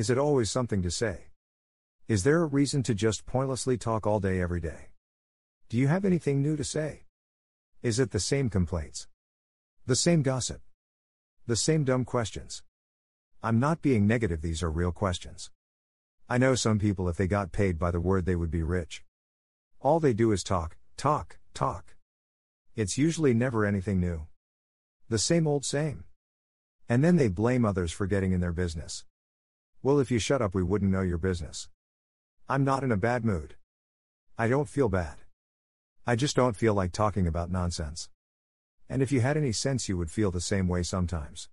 Is it always something to say? Is there a reason to just pointlessly talk all day every day? Do you have anything new to say? Is it the same complaints? The same gossip? The same dumb questions? I'm not being negative, these are real questions. I know some people, if they got paid by the word, they would be rich. All they do is talk, talk, talk. It's usually never anything new. The same old same. And then they blame others for getting in their business. Well, if you shut up, we wouldn't know your business. I'm not in a bad mood. I don't feel bad. I just don't feel like talking about nonsense. And if you had any sense, you would feel the same way sometimes.